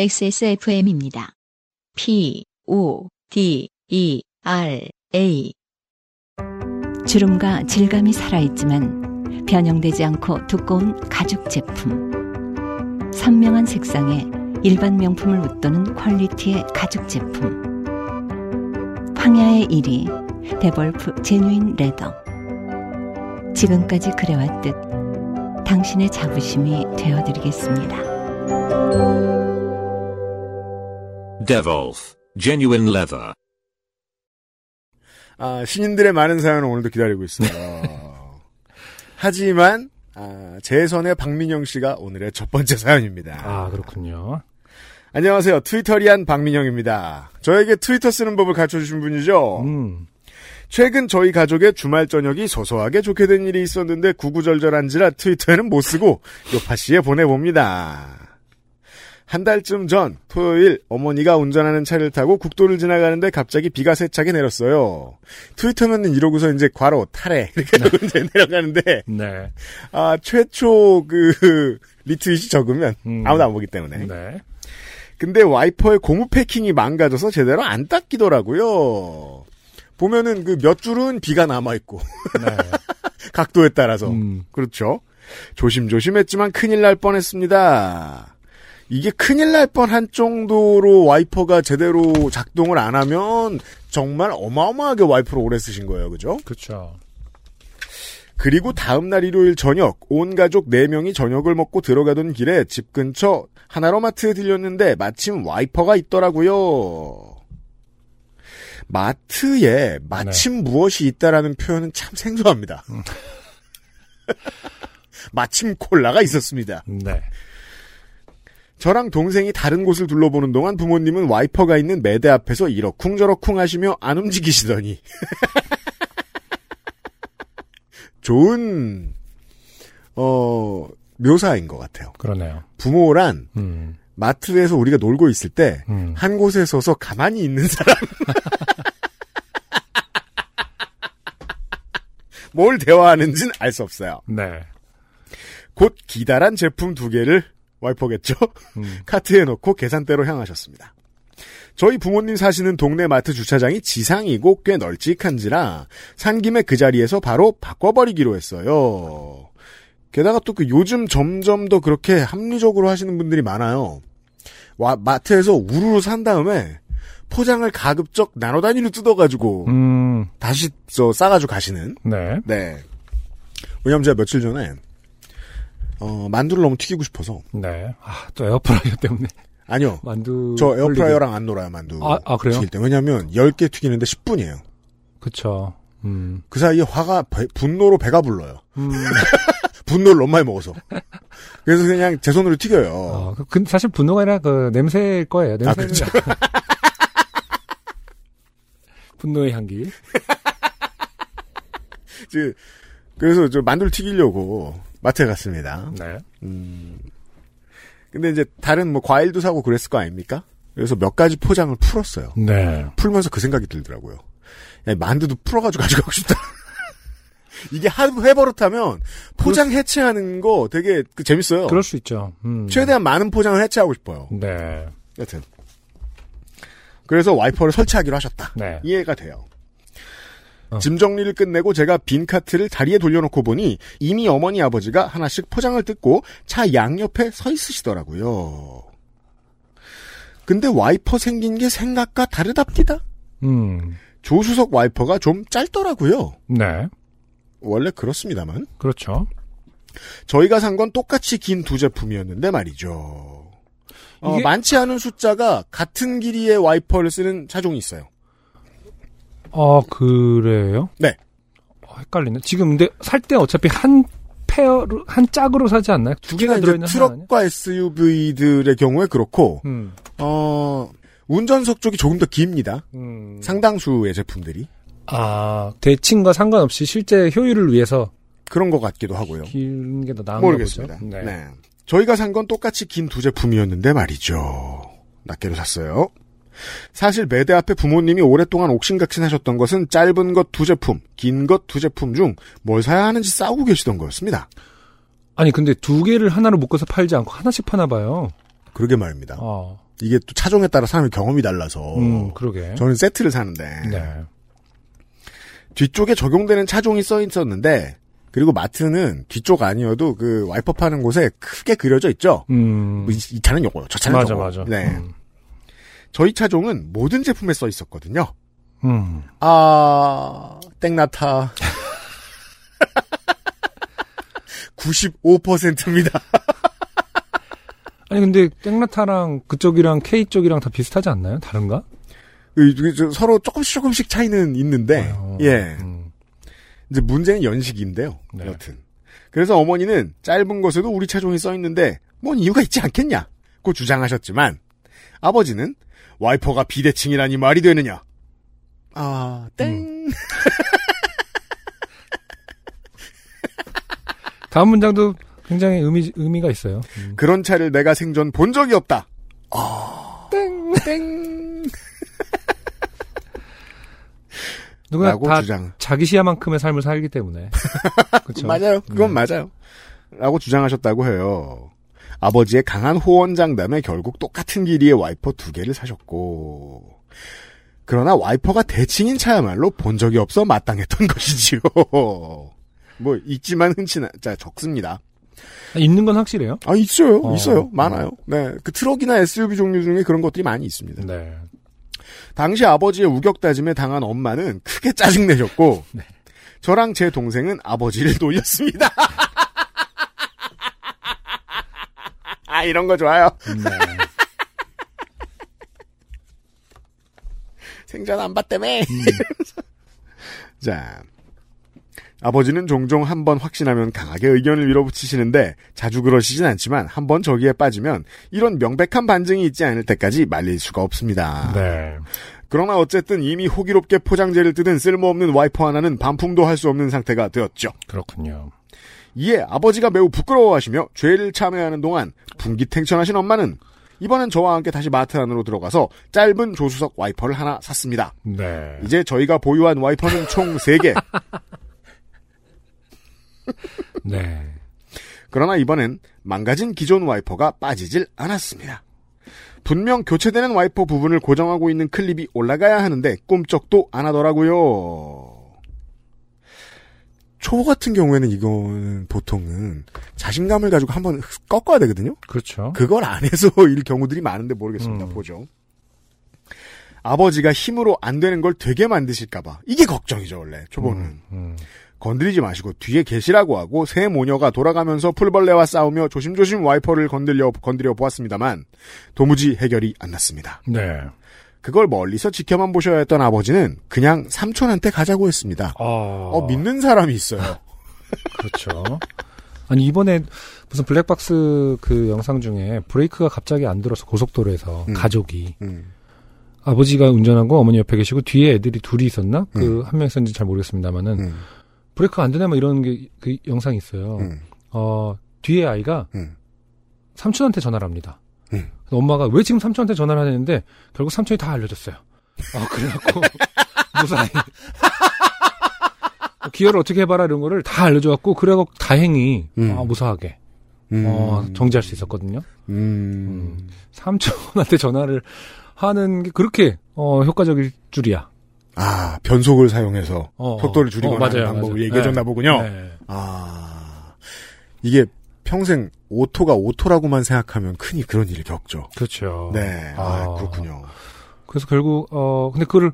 XSFM입니다. P, O, D, E, R, A. 주름과 질감이 살아있지만 변형되지 않고 두꺼운 가죽 제품. 선명한 색상에 일반 명품을 웃도는 quality의 가죽 제품. 황야의 이리 데볼프 genuine leather. 지금까지 그래왔듯 당신의 자부심이 되어드리겠습니다. Devolf Genuine Leather. 아, 신인들의 많은 사연을 오늘도 기다리고 있어요. 하지만 아, 재선의 박민영 씨가 오늘의 첫 번째 사연입니다. 아, 그렇군요. 안녕하세요. 트위터리안 박민영입니다. 저에게 트위터 쓰는 법을 가르쳐주신 분이죠. 음, 최근 저희 가족의 주말 저녁이 소소하게 좋게 된 일이 있었는데 구구절절한지라 트위터에는 못 쓰고 요파씨에 보내봅니다. 한 달쯤 전 토요일 어머니가 운전하는 차를 타고 국도를 지나가는데 갑자기 비가 세차게 내렸어요. 트위터면은 이러고서 이제 괄호 탈해 이렇게 하고 이제 내려가는데 네. 아 최초 그 리트윗이 적으면 음. 아무도 안 보기 때문에 네. 근데 와이퍼의 고무 패킹이 망가져서 제대로 안 닦이더라고요. 보면은 그 몇 줄은 비가 남아 있고 네. 각도에 따라서 음, 그렇죠. 조심조심했지만 큰일 날 뻔했습니다. 이게 큰일 날 뻔한 정도로 와이퍼가 제대로 작동을 안 하면 정말 어마어마하게 와이퍼를 오래 쓰신 거예요. 그죠? 그렇죠. 그리고 다음날 일요일 저녁 온 가족 4명이 저녁을 먹고 들어가던 길에 집 근처 하나로마트에 들렸는데 마침 와이퍼가 있더라고요. 마트에 마침 무엇이 있다라는 표현은 참 생소합니다. 마침 콜라가 있었습니다. 네. 저랑 동생이 다른 곳을 둘러보는 동안 부모님은 와이퍼가 있는 매대 앞에서 이러쿵저러쿵 하시며 안 움직이시더니 좋은 어 묘사인 것 같아요. 그러네요. 부모란 음, 마트에서 우리가 놀고 있을 때한 음. 곳에 서서 가만히 있는 사람 뭘 대화하는지는 알 수 없어요. 네. 곧 기다란 제품 두 개를 와이퍼겠죠? 음, 카트에 넣고 계산대로 향하셨습니다. 저희 부모님 사시는 동네 마트 주차장이 지상이고 꽤 널찍한지라 산 김에 그 자리에서 바로 바꿔버리기로 했어요. 게다가 또 그 요즘 점점 더 그렇게 합리적으로 하시는 분들이 많아요. 와, 마트에서 우르르 산 다음에 포장을 가급적 나눠 단위로 뜯어가지고 음, 다시 저 싸가지고 가시는 네. 네. 왜냐면 제가 며칠 전에 어, 만두를 너무 튀기고 싶어서 네. 아, 또 에어프라이어 때문에 아니요. 만두. 저. 에어프라이어랑 안 놀아요, 만두. 아, 아, 그래요? 튀길 때. 왜냐면 10개 튀기는데 10분이에요. 그쵸. 음, 그 사이에 화가 배- 분노로 배가 불러요. 음, 분노를 너무 많이 먹어서. 그래서 그냥 제 손으로 튀겨요. 어, 그- 근 사실 분노가 아니라 그 냄새일 거예요. 냄새. 아, 그렇죠. 분노의 향기. 그- 그래서 저 만두를 튀기려고 마트에 갔습니다. 네. 음. 근데 이제 다른 뭐 과일도 사고 그랬을 거 아닙니까? 그래서 몇 가지 포장을 풀었어요. 네. 풀면서 그 생각이 들더라고요. 야, 만두도 풀어가지고 가져가고 싶다. 이게 하도 해버릇하면 포장 해체하는 거 되게 그 재밌어요. 그럴 수 있죠. 음. 최대한 많은 포장을 해체하고 싶어요. 네. 여튼. 그래서 와이퍼를 설치하기로 하셨다. 네. 이해가 돼요. 어. 짐 정리를 끝내고 제가 빈 카트를 자리에 돌려놓고 보니 이미 어머니 아버지가 하나씩 포장을 뜯고 차 양옆에 서 있으시더라고요. 근데 와이퍼 생긴 게 생각과 다르답니다. 음. 조수석 와이퍼가 좀 짧더라고요. 네. 원래 그렇습니다만. 그렇죠. 저희가 산 건 똑같이 긴 두 제품이었는데 말이죠. 어, 이게- 많지 않은 숫자가 같은 길이의 와이퍼를 쓰는 차종이 있어요. 아, 그래요? 네. 어, 헷갈리네. 지금 근데 살 때 어차피 한 페어로, 한 짝으로 사지 않나요? 두 개가 들어있는? 트럭과 SUV들의 경우에 그렇고, 음. 어, 운전석 쪽이 조금 더 깁니다. 음. 상당수의 제품들이. 아, 대칭과 상관없이 실제 효율을 위해서 그런 것 같기도 하고요. 긴 게 더 나은 모르겠습니다. 거죠. 네. 네. 저희가 산 건 똑같이 긴 두 제품이었는데 말이죠. 낱개로 샀어요. 사실 매대 앞에 부모님이 오랫동안 옥신각신하셨던 것은 짧은 것 두 제품, 긴 것 두 제품 중 뭘 사야 하는지 싸우고 계시던 거였습니다. 아니 근데 두 개를 하나로 묶어서 팔지 않고 하나씩 파나 봐요. 그러게 말입니다. 아, 이게 또 차종에 따라 사람의 경험이 달라서 음, 그러게. 저는 세트를 사는데 네. 뒤쪽에 적용되는 차종이 써 있었는데 그리고 마트는 뒤쪽 아니어도 그 와이퍼 파는 곳에 크게 그려져 있죠. 음. 이, 이 차는 요거요, 저 차는 맞아, 요거. 맞아. 네, 음. 저희 차종은 모든 제품에 써 있었거든요. 음. 아, 땡나타. 95%입니다. 아니, 근데, 땡라타랑 그쪽이랑 K 쪽이랑 다 비슷하지 않나요? 다른가? 서로 조금씩 조금씩 차이는 있는데, 어, 예. 음. 이제 문제는 연식인데요. 네. 여튼. 그래서 어머니는 짧은 것에도 우리 차종이 써 있는데, 뭔 이유가 있지 않겠냐? 고 주장하셨지만, 아버지는 와이퍼가 비대칭이라니 말이 되느냐? 아, 땡. 다음 문장도 굉장히 의미, 의미가 있어요. 음. 그런 차를 내가 생전 본 적이 없다. 땡! 땡. 누구나 다 주장. 자기 시야만큼의 삶을 살기 때문에. 그쵸? 맞아요. 그건 네. 맞아요. 라고 주장하셨다고 해요. 아버지의 강한 호언장담에 결국 똑같은 길이의 와이퍼 두 개를 사셨고. 그러나 와이퍼가 대칭인 차야말로 본 적이 없어 마땅했던 것이지요. 뭐 있지만 흔치 나, 자 적습니다. 아, 있는 건 확실해요? 아 있어요, 어. 있어요, 많아요. 네, 그 트럭이나 SUV 종류 중에 그런 것들이 많이 있습니다. 네. 당시 아버지의 우격다짐에 당한 엄마는 크게 짜증 내셨고, 네. 저랑 제 동생은 아버지를 놀렸습니다. 아, 이런 거 좋아요. 네. 생전 안 봤다며. 이러면서. 자. 아버지는 종종 한 번 확신하면 강하게 의견을 밀어붙이시는데 자주 그러시진 않지만 한 번 저기에 빠지면 이런 명백한 반증이 있지 않을 때까지 말릴 수가 없습니다. 네. 그러나 어쨌든 이미 호기롭게 포장재를 뜯은 쓸모없는 와이퍼 하나는 반품도 할 수 없는 상태가 되었죠. 그렇군요. 이에 아버지가 매우 부끄러워하시며 죄를 참회하는 동안 분기탱천하신 엄마는 이번엔 저와 함께 다시 마트 안으로 들어가서 짧은 조수석 와이퍼를 하나 샀습니다. 네. 이제 저희가 보유한 와이퍼는 총 3개. 네. 그러나 이번엔 망가진 기존 와이퍼가 빠지질 않았습니다. 분명 교체되는 와이퍼 부분을 고정하고 있는 클립이 올라가야 하는데 꿈쩍도 안 하더라고요. 초보 같은 경우에는 이거는 보통은 자신감을 가지고 한번 꺾어야 되거든요. 그렇죠. 그걸 안 해서 일 경우들이 많은데 모르겠습니다. 음. 보죠. 아버지가 힘으로 안 되는 걸 되게 만드실까봐 이게 걱정이죠 원래 초보는 음, 음. 건드리지 마시고 뒤에 계시라고 하고 새 모녀가 돌아가면서 풀벌레와 싸우며 조심조심 와이퍼를 건들려 건드려 보았습니다만 도무지 해결이 안 났습니다. 네. 그걸 멀리서 지켜만 보셔야 했던 아버지는 그냥 삼촌한테 가자고 했습니다. 어, 어 믿는 사람이 있어요. 그렇죠. 아니 이번에 무슨 블랙박스 그 영상 중에 브레이크가 갑자기 안 들어서 고속도로에서 음. 가족이 음, 아버지가 운전하고 어머니 옆에 계시고 뒤에 애들이 둘이 있었나? 그한 명 있었는지 잘 모르겠습습니다만은 음, 브레이크가 안 되나 뭐 이런 게 그 영상이 있어요. 음, 어 뒤에 아이가 음. 삼촌한테 전화를 합니다. 음. 엄마가 왜 지금 삼촌한테 전화를 하는데 결국 삼촌이 다 알려줬어요. 아 그래갖고 무사히 기어를 어떻게 해봐라 이런 거를 다 알려줘갖고 그래갖고 다행히 음. 아, 무사하게 음, 어, 정지할 수 있었거든요. 음. 삼촌한테 전화를 하는 게 그렇게 어, 효과적일 줄이야. 아 변속을 사용해서 어, 속도를 줄이거나 어, 맞아요, 하는 방법을 맞아요. 얘기해줬나 네. 보군요. 네. 아 이게 평생 auto가 auto라고만 생각하면 흔히 그런 일을 겪죠. 그렇죠. 네, 아, 아. 그렇군요. 그래서 결국 어 근데 그거를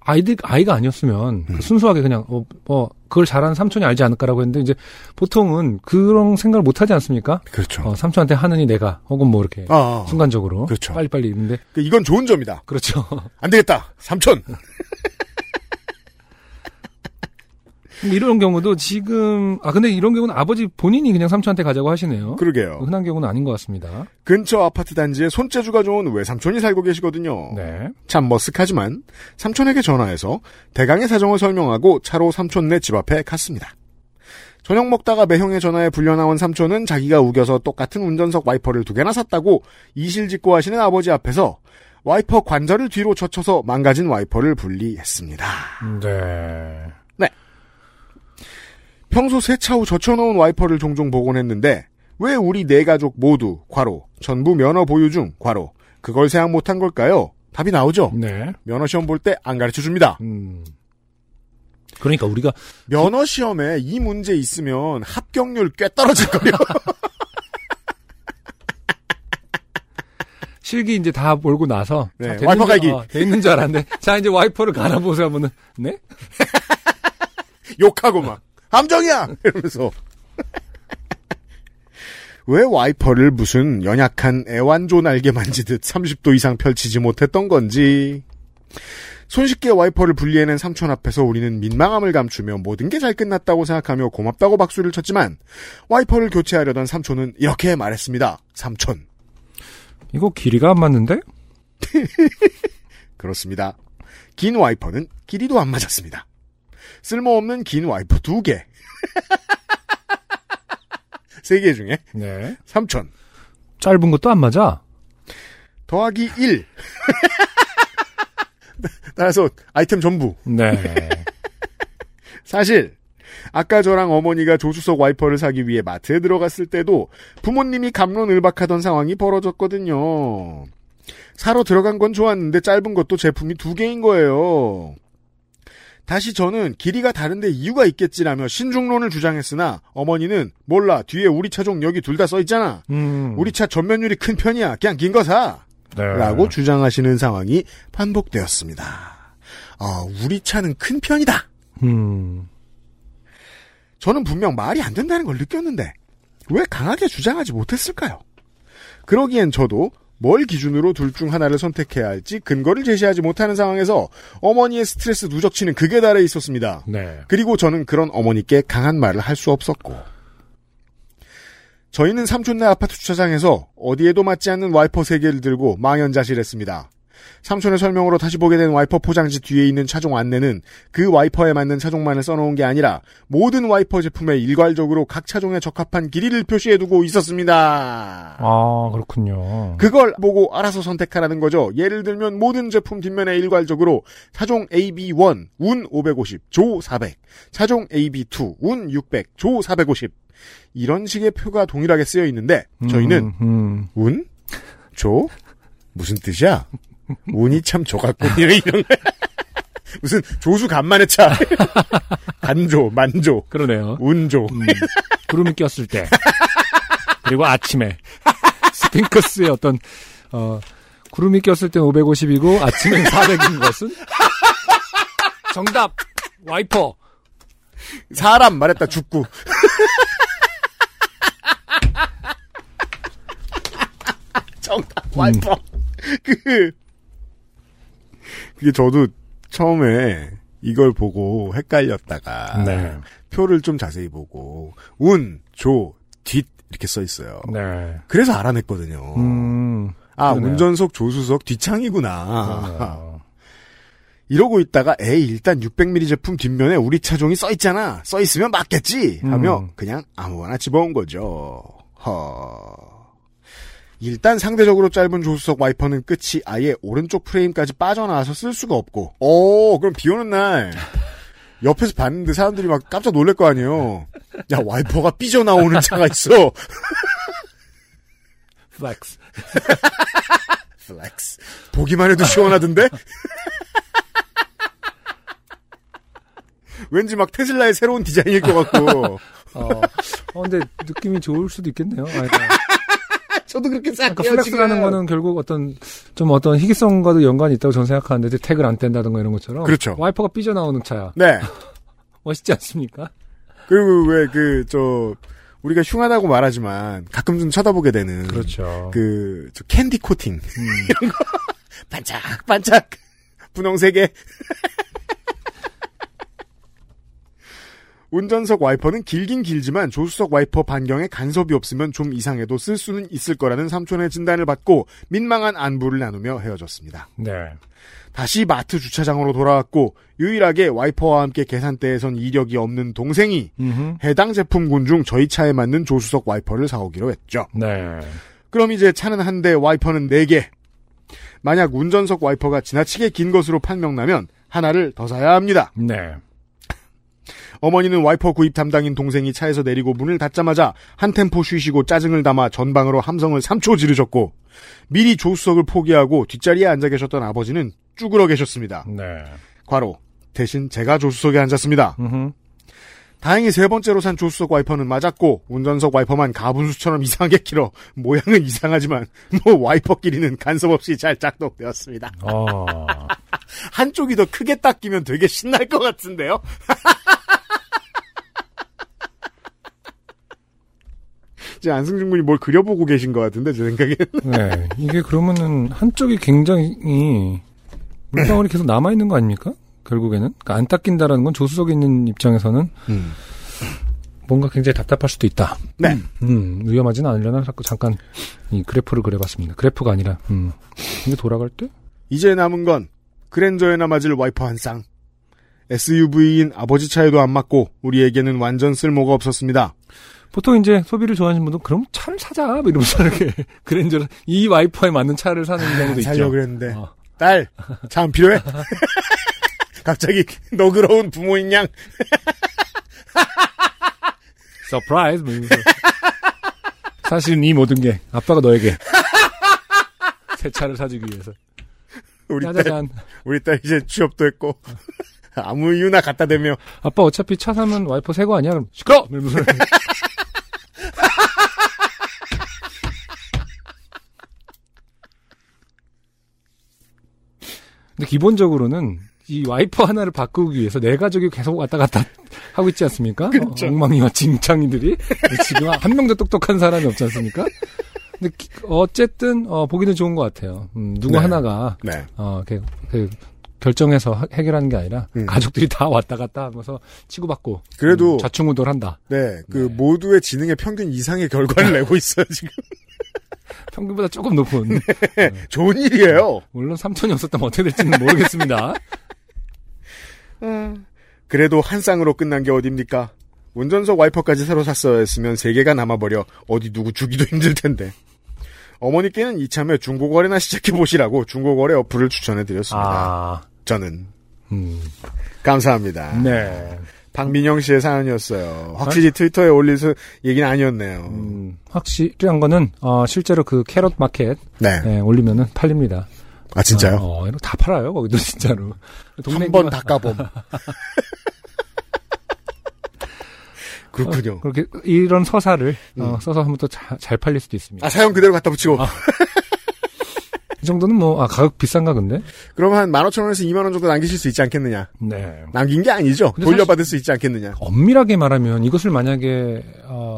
아이들 아이가 아니었으면 음. 순수하게 그냥 어, 어 그걸 잘하는 삼촌이 알지 않을까라고 했는데 이제 보통은 그런 생각을 못 하지 않습니까? 그렇죠. 어, 삼촌한테 하느니 내가 혹은 뭐 이렇게 아, 아, 순간적으로 그렇죠. 빨리빨리 있는데 그 이건 좋은 점이다. 그렇죠. 안 되겠다. 삼촌. 이런 경우도 지금 아 근데 이런 경우는 아버지 본인이 그냥 삼촌한테 가자고 하시네요. 그러게요. 흔한 경우는 아닌 것 같습니다. 근처 아파트 단지에 손재주가 좋은 외삼촌이 살고 계시거든요. 네. 참 머쓱하지만 삼촌에게 전화해서 대강의 사정을 설명하고 차로 삼촌네 집 앞에 갔습니다. 저녁 먹다가 매형의 전화에 불려 나온 삼촌은 자기가 우겨서 똑같은 운전석 와이퍼를 두 개나 샀다고 이실직고 하시는 아버지 앞에서 와이퍼 관절을 뒤로 젖혀서 망가진 와이퍼를 분리했습니다. 네. 평소 세차 후 젖혀놓은 와이퍼를 종종 복원했는데 왜 우리 네 가족 모두 과로 전부 면허 보유 중 과로 그걸 생각 못한 걸까요? 답이 나오죠. 네. 면허 시험 볼 때 안 가르쳐 줍니다. 음. 그러니까 우리가 면허 시험에 이 문제 있으면 합격률 꽤 떨어질 거요. 실기 이제 다 몰고 나서 네, 자, 와이퍼 줄- 갈기. 어, 돼 있는 줄 알았는데 자 이제 와이퍼를 갈아보세요 하면은 네? 욕하고 막 함정이야 이러면서 왜 와이퍼를 무슨 연약한 애완조 날개 만지듯 30도 이상 펼치지 못했던 건지 손쉽게 와이퍼를 분리해낸 삼촌 앞에서 우리는 민망함을 감추며 모든 게 잘 끝났다고 생각하며 고맙다고 박수를 쳤지만 와이퍼를 교체하려던 삼촌은 이렇게 말했습니다. 삼촌 이거 길이가 안 맞는데? 그렇습니다. 긴 와이퍼는 길이도 안 맞았습니다. 쓸모없는 긴 와이퍼 두 개. 세 개 중에 네. 3천. 짧은 것도 안 맞아. 더하기 1. 따라서 아이템 전부. 네. 사실 아까 저랑 어머니가 조수석 와이퍼를 사기 위해 마트에 들어갔을 때도 부모님이 감론을박하던 상황이 벌어졌거든요. 사러 들어간 건 좋았는데 짧은 것도 제품이 두 개인 거예요. 다시 저는 길이가 다른데 이유가 있겠지라며 신중론을 주장했으나 어머니는 몰라 뒤에 우리 차종 여기 둘다 써 있잖아. 음. 우리 차 전면율이 큰 편이야. 그냥 긴 거 사. 네. 라고 주장하시는 상황이 반복되었습니다. 아, 우리 차는 큰 편이다. 음. 저는 분명 말이 안 된다는 걸 느꼈는데 왜 강하게 주장하지 못했을까요? 그러기엔 저도 뭘 기준으로 둘 중 하나를 선택해야 할지 근거를 제시하지 못하는 상황에서 어머니의 스트레스 누적치는 극에 달해 있었습니다. 네. 그리고 저는 그런 어머니께 강한 말을 할 수 없었고 저희는 삼촌네 아파트 주차장에서 어디에도 맞지 않는 와이퍼 3개를 들고 망연자실했습니다. 삼촌의 설명으로 다시 보게 된 와이퍼 포장지 뒤에 있는 차종 안내는 그 와이퍼에 맞는 차종만을 써놓은 게 아니라 모든 와이퍼 제품에 일괄적으로 각 차종에 적합한 길이를 표시해두고 있었습니다. 아, 그렇군요. 그걸 보고 알아서 선택하라는 거죠. 예를 들면 모든 제품 뒷면에 일괄적으로 차종 AB1 운 550, 조 400, 차종 AB2 운 600, 조 450 이런 식의 표가 동일하게 쓰여 있는데 저희는 음, 음. 운, 조 무슨 뜻이야? 운이 참 좋았군 이런 이런 무슨 조수 간만에 차 간조 만조 그러네요. 운조 음. 구름이 꼈을 때. 그리고 아침에. 스핑크스의 어떤, 어, 구름이 꼈을 땐 550이고 아침엔 400인 것은? 정답! 와이퍼! 사람 말했다 죽고 정답 와이퍼 그 그게 저도 처음에 이걸 보고 헷갈렸다가 네. 표를 좀 자세히 보고 운, 조, 뒷 이렇게 써 있어요. 네. 그래서 알아냈거든요. 음. 아 그러네요. 운전석 조수석 뒷창이구나. 이러고 있다가 에이 일단 600ml 제품 뒷면에 우리 차종이 써 있잖아. 써 있으면 맞겠지 하며 음. 그냥 아무거나 집어온 거죠. 허. 일단 상대적으로 짧은 조수석 와이퍼는 끝이 아예 오른쪽 프레임까지 빠져나와서 쓸 수가 없고. 오, 그럼 비 오는 날 옆에서 봤는데 사람들이 막 깜짝 놀랄 거 아니에요. 야, 와이퍼가 삐져나오는 차가 있어. Flex. Flex. 보기만 해도 시원하던데? 왠지 막 테슬라의 새로운 디자인일 것 같고. 어, 어, 근데 느낌이 좋을 수도 있겠네요. 아, 그러니까 저도 그렇게 그러니까 생각해요. Flex라는 거는 결국 어떤 좀 어떤 희귀성과도 연관이 있다고 저는 생각하는데 태그를 안 뗀다든가 이런 것처럼 그렇죠. 와이퍼가 삐져나오는 차야 네. 멋있지 않습니까? 그리고 왜 그, 저, 우리가 흉하다고 말하지만 가끔 좀 쳐다보게 되는. 그렇죠. 그, 저 캔디 코팅. 음, 이런 거. 반짝, 반짝. 분홍색에. 운전석 와이퍼는 길긴 길지만 조수석 와이퍼 반경에 간섭이 없으면 좀 이상해도 쓸 수는 있을 거라는 삼촌의 진단을 받고 민망한 안부를 나누며 헤어졌습니다. 네. 다시 마트 주차장으로 돌아왔고 유일하게 와이퍼와 함께 계산대에 선 이력이 없는 동생이 음흠. 해당 제품군 중 저희 차에 맞는 조수석 와이퍼를 사오기로 했죠. 네. 그럼 이제 차는 한 대, 와이퍼는 네 개. 만약 운전석 와이퍼가 지나치게 긴 것으로 판명나면 하나를 더 사야 합니다. 네. 어머니는 와이퍼 구입 담당인 동생이 차에서 내리고 문을 닫자마자 한 템포 쉬시고 짜증을 담아 전방으로 함성을 3초 지르셨고 미리 조수석을 포기하고 뒷자리에 앉아 계셨던 아버지는 쭈그러 계셨습니다. 네. 과로 대신 제가 조수석에 앉았습니다. 다행히 세 번째로 산 조수석 와이퍼는 맞았고 운전석 와이퍼만 가분수처럼 이상하게 길어 모양은 이상하지만 뭐 와이퍼끼리는 간섭 없이 잘 작동되었습니다. 어. 한쪽이 더 크게 닦이면 되게 신날 것 같은데요? 이제 안승준 군이 뭘 그려보고 계신 것 같은데 제 생각엔 네. 이게 그러면은 한쪽이 굉장히 물방울이 계속 남아 있는 거 아닙니까? 결국에는. 그러니까 안 닦인다라는 건 조수석에 있는 입장에서는 뭔가 굉장히 답답할 수도 있다. 네. 음, 위험하지는 않으려나 자꾸 잠깐 이 그래프를 그려봤습니다. 그래프가 아니라, 음. 이게 돌아갈 때? 이제 남은 건 그랜저에나 맞을 와이퍼 한 쌍. SUV인 아버지 차에도 안 맞고 우리에게는 완전 쓸모가 없었습니다. 보통 이제 소비를 좋아하시는 분은 그럼 차를 사자 뭐 이러면서 이렇게 그랜저 이 와이퍼에 맞는 차를 사는 경우도 있죠. 살려 그랬는데 어. 딸, 차안 필요해? 갑자기 너그러운 부모인 양 Surprise 뭐 이러면서 사실은 이 모든 게 아빠가 너에게 새 차를 사주기 위해서 우리 딸 짜자잔 우리 딸 이제 취업도 했고 아무 이유나 갖다 대며 아빠 어차피 차 사면 와이퍼 새 거 아니야? 그럼 시끄러! 이러면서 근데 기본적으로는 이 와이퍼 하나를 바꾸기 위해서 내 가족이 계속 왔다 갔다 하고 있지 않습니까? 그렇죠. 어, 엉망이와 징창이들이 지금 한 명도 똑똑한 사람이 없지 않습니까? 근데 기- 어쨌든 어, 보기는 좋은 것 같아요. 음, 누구 네. 하나가 네. 어, 그, 그 결정해서 하- 해결하는 게 아니라 음. 가족들이 다 왔다 갔다 하면서 치고받고 그래도 음, 좌충우돌한다. 네, 그 네. 모두의 지능의 평균 이상의 결과를 내고 있어요 지금. 평균보다 조금 높은. 좋은 일이에요. 물론 삼촌이 없었다면 어떻게 될지는 모르겠습니다. 그래도 한 쌍으로 끝난 게 어딥니까? 운전석 와이퍼까지 새로 샀어야 했으면 세 개가 남아버려 어디 누구 주기도 힘들 텐데. 어머니께는 이참에 중고거래나 시작해 보시라고 중고거래 어플을 추천해 드렸습니다. 아, 저는 음, 감사합니다. 네. 박민영 씨의 사연이었어요. 확실히 트위터에 올릴 수 얘기는 아니었네요. 음, 확실한 거는 어, 실제로 그 캐럿 마켓 네. 예, 올리면은 팔립니다. 아 진짜요? 어, 이거 다 팔아요 거기도 진짜로. 동네 한번 기관- 닦아봄. 그렇군요. 어, 그렇게 이런 서사를 음. 어, 써서 하면 또잘 팔릴 수도 있습니다. 아 사연 그대로 갖다 붙이고. 이 정도는 뭐 아, 가격 비싼가 근데? 그럼 한 15,000원에서 2만원 정도 남기실 수 있지 않겠느냐. 네. 남긴 게 아니죠. 돌려받을 수 있지 않겠느냐. 엄밀하게 말하면 이것을 만약에 어,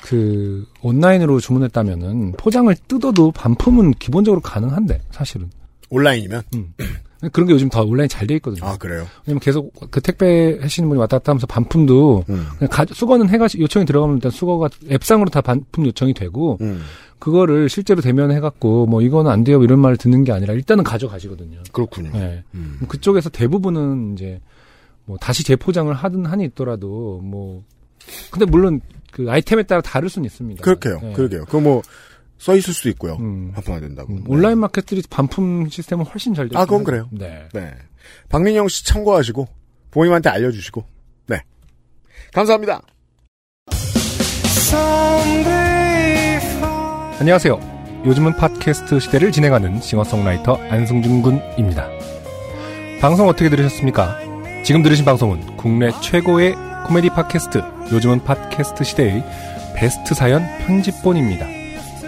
그 온라인으로 주문했다면은 포장을 뜯어도 반품은 기본적으로 가능한데 사실은 온라인이면. 음. 그런 게 요즘 다 온라인 잘 돼 있거든요. 아 그래요. 왜냐면 계속 그 택배 하시는 분이 왔다 갔다 하면서 반품도 음. 그냥 가- 수거는 해가 요청이 들어가면 일단 수거가 앱상으로 다 반품 요청이 되고 음. 그거를 실제로 대면해 갖고 뭐 이거는 안 돼요 이런 말을 듣는 게 아니라 일단은 가져가시거든요. 그렇군요. 네. 음. 그쪽에서 대부분은 이제 뭐 다시 재포장을 하든 한이 있더라도 뭐 근데 물론 그 아이템에 따라 다를 수는 있습니다. 그렇게요. 네. 그러게요. 그뭐 써 있을 수도 있고요. 음. 반품화 된다고. 음, 온라인 마켓들이 반품 시스템은 훨씬 잘 되어 아, 그건 그래요. 네. 네. 박민영 씨 참고하시고 부모님한테 알려주시고. 네. 감사합니다. 안녕하세요. 요즘은 팟캐스트 시대를 진행하는 싱어송라이터 안승준 군입니다. 방송 어떻게 들으셨습니까? 지금 들으신 방송은 국내 최고의 코미디 팟캐스트 요즘은 팟캐스트 시대의 베스트 사연 편집본입니다.